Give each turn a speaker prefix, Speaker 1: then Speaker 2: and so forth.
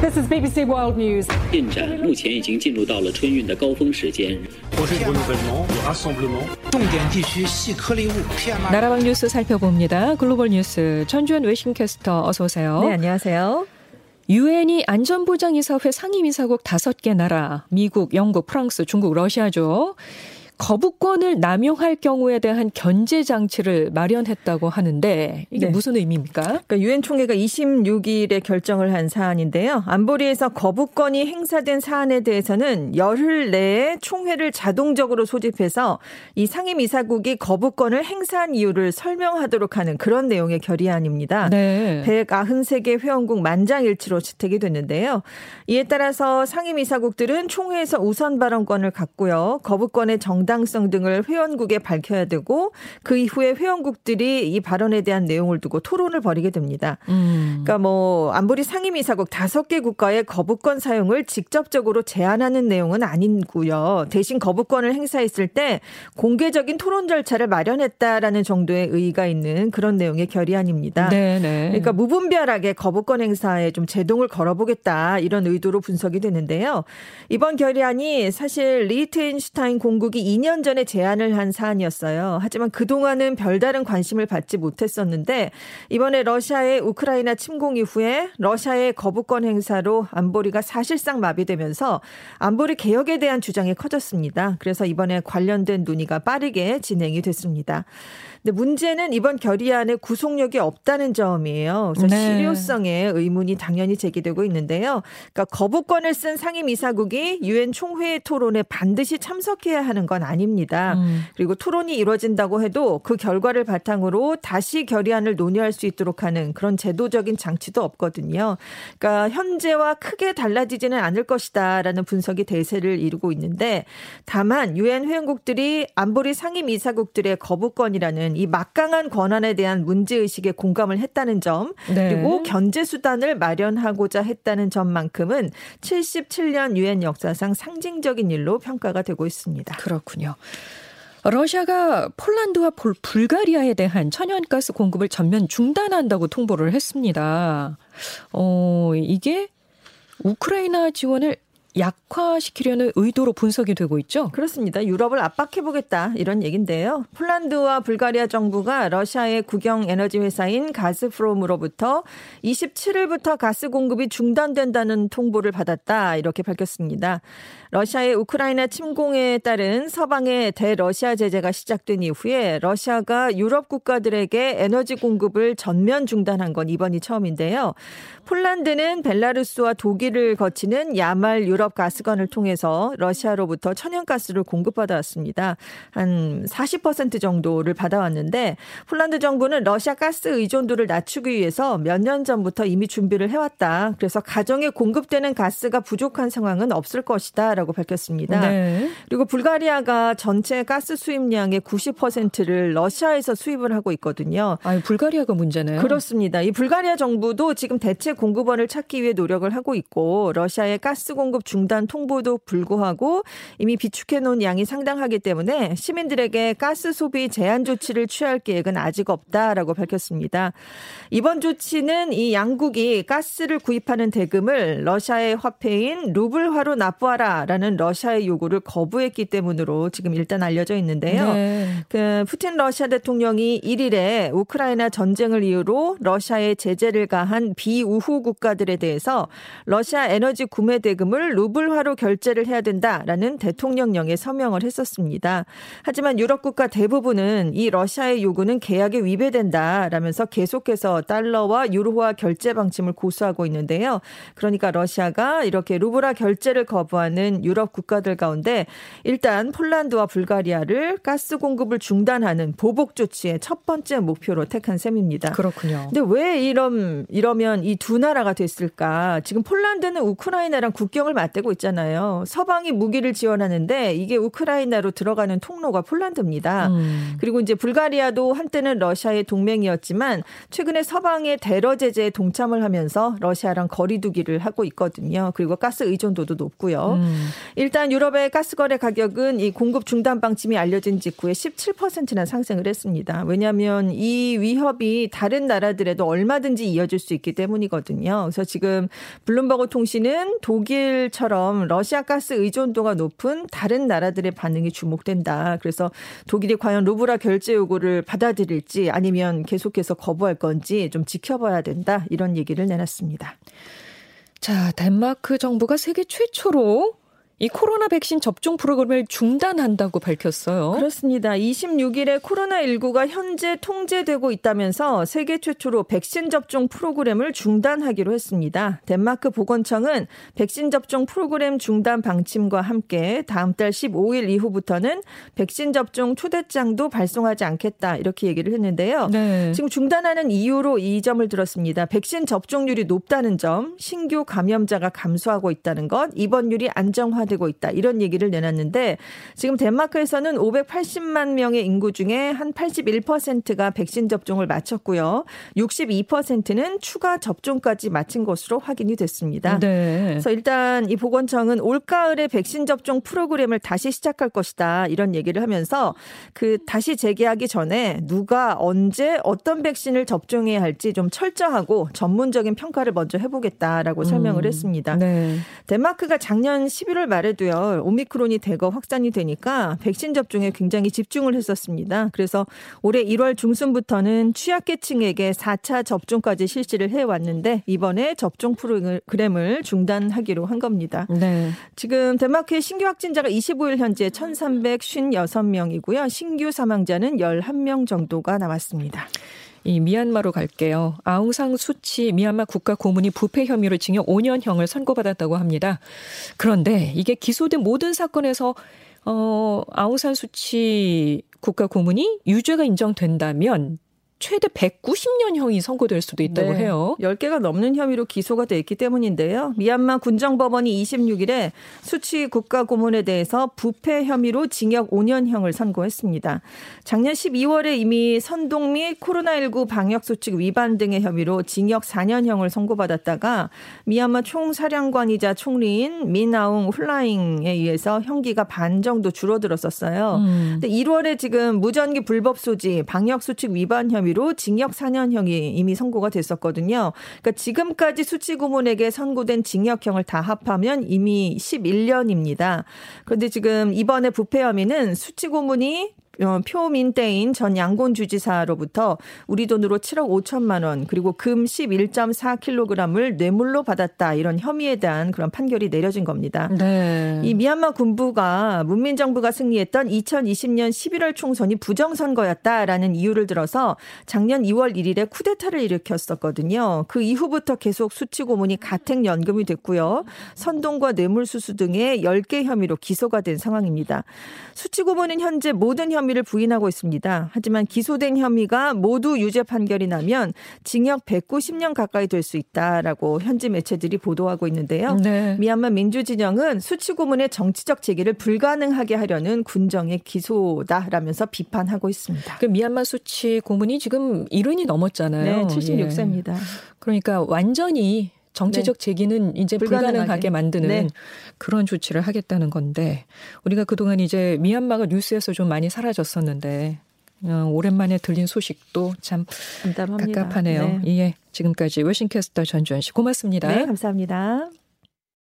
Speaker 1: This is BBC World News.
Speaker 2: 进展目前已经进入到了春运的高峰时间。
Speaker 3: 重点地区细颗粒物 PM2.5
Speaker 4: 나라방 뉴스 살펴봅니다. 글로벌 뉴스 전주현 외신캐스터 어서 오세요.
Speaker 5: 네, 안녕하세요.
Speaker 4: 유엔이 안전보장이사회 상임이사국 다섯 개 나라, 미국, 영국, 프랑스, 중국, 러시아죠. 거부권을 남용할 경우에 대한 견제 장치를 마련했다고 하는데 이게
Speaker 5: 네.
Speaker 4: 무슨 의미입니까?
Speaker 5: 그러니까 유엔 총회가 26일에 결정을 한 사안인데요. 안보리에서 거부권이 행사된 사안에 대해서는 열흘 내에 총회를 자동적으로 소집해서 이 상임 이사국이 거부권을 행사한 이유를 설명하도록 하는 그런 내용의 결의안입니다.
Speaker 4: 네.
Speaker 5: 193개 회원국 만장일치로 채택이 됐는데요. 이에 따라서 상임 이사국들은 총회에서 우선 발언권을 갖고요. 거부권의 정 당성 등을 회원국에 밝혀야 되고 그 이후에 회원국들이 이 발언에 대한 내용을 두고 토론을 벌이게 됩니다.
Speaker 4: 음.
Speaker 5: 그러니까 뭐 안보리 상임이사국 다섯 개 국가의 거부권 사용을 직접적으로 제한하는 내용은 아니고요. 대신 거부권을 행사했을 때 공개적인 토론 절차를 마련했다라는 정도의 의의가 있는 그런 내용의 결의안입니다.
Speaker 4: 네, 네.
Speaker 5: 그러니까 무분별하게 거부권 행사에 좀 제동을 걸어보겠다 이런 의도로 분석이 되는데요. 이번 결의안이 사실 리히트인슈타인 공국이 2년 전에 제안을 한 사안이었어요. 하지만 그동안은 별다른 관심을 받지 못했었는데 이번에 러시아의 우크라이나 침공 이후에 러시아의 거부권 행사로 안보리가 사실상 마비되면서 안보리 개혁에 대한 주장이 커졌습니다. 그래서 이번에 관련된 논의가 빠르게 진행이 됐습니다. 근데 문제는 이번 결의안에 구속력이 없다는 점이에요. 그래서
Speaker 4: 네.
Speaker 5: 실효성에 의문이 당연히 제기되고 있는데요. 그러니까 거부권을 쓴 상임 이사국이 유엔 총회 토론에 반드시 참석해야 하는 건 아닙니다.
Speaker 4: 음.
Speaker 5: 그리고 토론이 이루어진다고 해도 그 결과를 바탕으로 다시 결의안을 논의할 수 있도록 하는 그런 제도적인 장치도 없거든요. 그러니까 현재와 크게 달라지지는 않을 것이다라는 분석이 대세를 이루고 있는데 다만 유엔 회원국들이 안보리 상임 이사국들의 거부권이라는 이 막강한 권한에 대한 문제 의식에 공감을 했다는 점
Speaker 4: 네.
Speaker 5: 그리고 견제 수단을 마련하고자 했다는 점만큼은 77년 유엔 역사상 상징적인 일로 평가가 되고 있습니다.
Speaker 4: 그렇군요. 러시아가 폴란드와 폴, 불가리아에 대한 천연가스 공급을 전면 중단한다고 통보를 했습니다. 어, 이게 우크라이나 지원을 약화시키려는 의도로 분석이 되고 있죠.
Speaker 5: 그렇습니다. 유럽을 압박해보겠다 이런 얘기인데요. 폴란드와 불가리아 정부가 러시아의 국영 에너지 회사인 가스프롬으로부터 27일부터 가스 공급이 중단된다는 통보를 받았다 이렇게 밝혔습니다. 러시아의 우크라이나 침공에 따른 서방의 대러시아 제재가 시작된 이후에 러시아가 유럽 국가들에게 에너지 공급을 전면 중단한 건 이번이 처음인데요. 폴란드는 벨라루스와 독일을 거치는 야말 유럽 가스관을 통해서 러시아로부터 천연가스를 공급받아 왔습니다. 한 40% 정도를 받아왔는데 폴란드 정부는 러시아 가스 의존도를 낮추기 위해서 몇 년 전부터 이미 준비를 해왔다. 그래서 가정에 공급되는 가스가 부족한 상황은 없을 것이다라고 밝혔습니다.
Speaker 4: 네.
Speaker 5: 그리고 불가리아가 전체 가스 수입량의 90%를 러시아에서 수입을 하고 있거든요.
Speaker 4: 아, 불가리아가 문제네요.
Speaker 5: 그렇습니다. 이 불가리아 정부도 지금 대체 공급원을 찾기 위해 노력을 하고 있고 러시아의 가스 공급 중단 통보도 불구하고 이미 비축해 놓은 양이 상당하기 때문에 시민들에게 가스 소비 제한 조치를 취할 계획은 아직 없다라고 밝혔습니다. 이번 조치는 이 양국이 가스를 구입하는 대금을 러시아의 화폐인 루블화로 납부하라라는 러시아의 요구를 거부했기 때문으로 지금 일단 알려져 있는데요.
Speaker 4: 네.
Speaker 5: 그 푸틴 러시아 대통령이 1일에 우크라이나 전쟁을 이유로 러시아에 제재를 가한 비우후 국가들에 대해서 러시아 에너지 구매 대금을 루블화로 결제를 해야 된다라는 대통령령에 서명을 했었습니다. 하지만 유럽 국가 대부분은 이 러시아의 요구는 계약에 위배된다라면서 계속해서 달러와 유로화 결제 방침을 고수하고 있는데요. 그러니까 러시아가 이렇게 루블화 결제를 거부하는 유럽 국가들 가운데 일단 폴란드와 불가리아를 가스 공급을 중단하는 보복 조치의 첫 번째 목표로 택한 셈입니다.
Speaker 4: 그렇군요.
Speaker 5: 근데 왜 이런 이러면 이 두 나라가 됐을까? 지금 폴란드는 우크라이나랑 국경을 맞 대고 있잖아요. 서방이 무기를 지원하는데 이게 우크라이나로 들어가는 통로가 폴란드입니다. 음. 그리고 이제 불가리아도 한때는 러시아의 동맹이었지만 최근에 서방의 대러 제재에 동참을 하면서 러시아랑 거리두기를 하고 있거든요. 그리고 가스 의존도도 높고요. 음. 일단 유럽의 가스 거래 가격은 이 공급 중단 방침이 알려진 직후에 17%나 상승을 했습니다. 왜냐하면 이 위협이 다른 나라들에도 얼마든지 이어질 수 있기 때문이거든요. 그래서 지금 블룸버그 통신은 독일 처럼 러시아 가스 의존도가 높은 다른 나라들의 반응이 주목된다. 그래서 독일이 과연 루브라 결제 요구를 받아들일지 아니면 계속해서 거부할 건지 좀 지켜봐야 된다. 이런 얘기를 내놨습니다.
Speaker 4: 자, 덴마크 정부가 세계 최초로 이 코로나 백신 접종 프로그램을 중단한다고 밝혔어요.
Speaker 5: 그렇습니다. 26일에 코로나19가 현재 통제되고 있다면서 세계 최초로 백신 접종 프로그램을 중단하기로 했습니다. 덴마크 보건청은 백신 접종 프로그램 중단 방침과 함께 다음 달 15일 이후부터는 백신 접종 초대장도 발송하지 않겠다 이렇게 얘기를 했는데요. 네. 지금 중단하는 이유로 이 점을 들었습니다. 백신 접종률이 높다는 점, 신규 감염자가 감소하고 있다는 것, 입원율이 안정화 되고 있다. 이런 얘기를 내놨는데 지금 덴마크에서는 580만 명의 인구 중에 한 81%가 백신 접종을 마쳤고요. 62%는 추가 접종까지 마친 것으로 확인이 됐습니다. 네. 그래서 일단 이 보건청은 올가을에 백신 접종 프로그램을 다시 시작할 것이다. 이런 얘기를 하면서 그 다시 재개하기 전에 누가 언제 어떤 백신을 접종해야 할지 좀 철저하고 전문적인 평가를 먼저 해보겠다라고 설명을 음. 했습니다. 네. 덴마크가 작년 11월 말 말에도요, 오미크론이 대거 확산이 되니까 백신 접종에 굉장히 집중을 했었습니다. 그래서 올해 1월 중순부터는 취약계층에게 4차 접종까지 실시를 해왔는데 이번에 접종 프로그램을 중단하기로 한 겁니다. 네. 지금 덴마크의 신규 확진자가 25일 현재 1,356명이고요. 신규 사망자는 11명 정도가 나왔습니다.
Speaker 4: 이 미얀마로 갈게요. 아웅상 수치 미얀마 국가 고문이 부패 혐의로 징역 5년형을 선고받았다고 합니다. 그런데 이게 기소된 모든 사건에서 어 아웅산 수치 국가 고문이 유죄가 인정된다면 최대 190년형이 선고될 수도 있다고 네. 해요.
Speaker 5: 10개가 넘는 혐의로 기소가 돼 있기 때문인데요. 미얀마 군정법원이 26일에 수치 국가 고문에 대해서 부패 혐의로 징역 5년형을 선고했습니다. 작년 12월에 이미 선동 및 코로나19 방역 수칙 위반 등의 혐의로 징역 4년형을 선고받았다가 미얀마 총사령관이자 총리인 민아웅 훌라잉에 의해서 형기가 반 정도 줄어들었었어요. 음. 근데 1월에 지금 무전기 불법 소지, 방역 수칙 위반 혐의 혐의로 징역 4년형이 이미 선고가 됐었거든요. 그러니까 지금까지 수치고문에게 선고된 징역형을 다 합하면 이미 11년입니다. 그런데 지금 이번에 부패 혐의는 수치고문이 어, 표민대인 전 양곤 주지사로부터 우리 돈으로 7억 5천만 원 그리고 금 11.4kg을 뇌물로 받았다 이런 혐의에 대한 그런 판결이 내려진 겁니다. 네. 이 미얀마 군부가 문민 정부가 승리했던 2020년 11월 총선이 부정선거였다라는 이유를 들어서 작년 2월 1일에 쿠데타를 일으켰었거든요. 그 이후부터 계속 수치 고문이 가택 연금이 됐고요. 선동과 뇌물 수수 등의 10개 혐의로 기소가 된 상황입니다. 수치 고문은 현재 모든 혐의 혐의를 부인하고 있습니다. 하지만 기소된 혐의가 모두 유죄 판결이 나면 징역 190년 가까이 될 수 있다라고 현지 매체들이 보도하고 있는데요. 네. 미얀마 민주진영은 수치 고문의 정치적 제기를 불가능하게 하려는 군정의 기소다라면서 비판하고 있습니다.
Speaker 4: 그 미얀마 수치 고문이 지금 1년이 넘었잖아요.
Speaker 5: 네, 76세입니다. 예.
Speaker 4: 그러니까 완전히 정치적 네. 제기는 이제 불가능하게, 불가능하게 만드는 네. 그런 조치를 하겠다는 건데 우리가 그동안 이제 미얀마가 뉴스에서 좀 많이 사라졌었는데 어, 오랜만에 들린 소식도 참 답답합니다. 갑갑하네요. 네. 예. 지금까지 웨싱캐스터 전주현 씨 고맙습니다.
Speaker 5: 네, 감사합니다.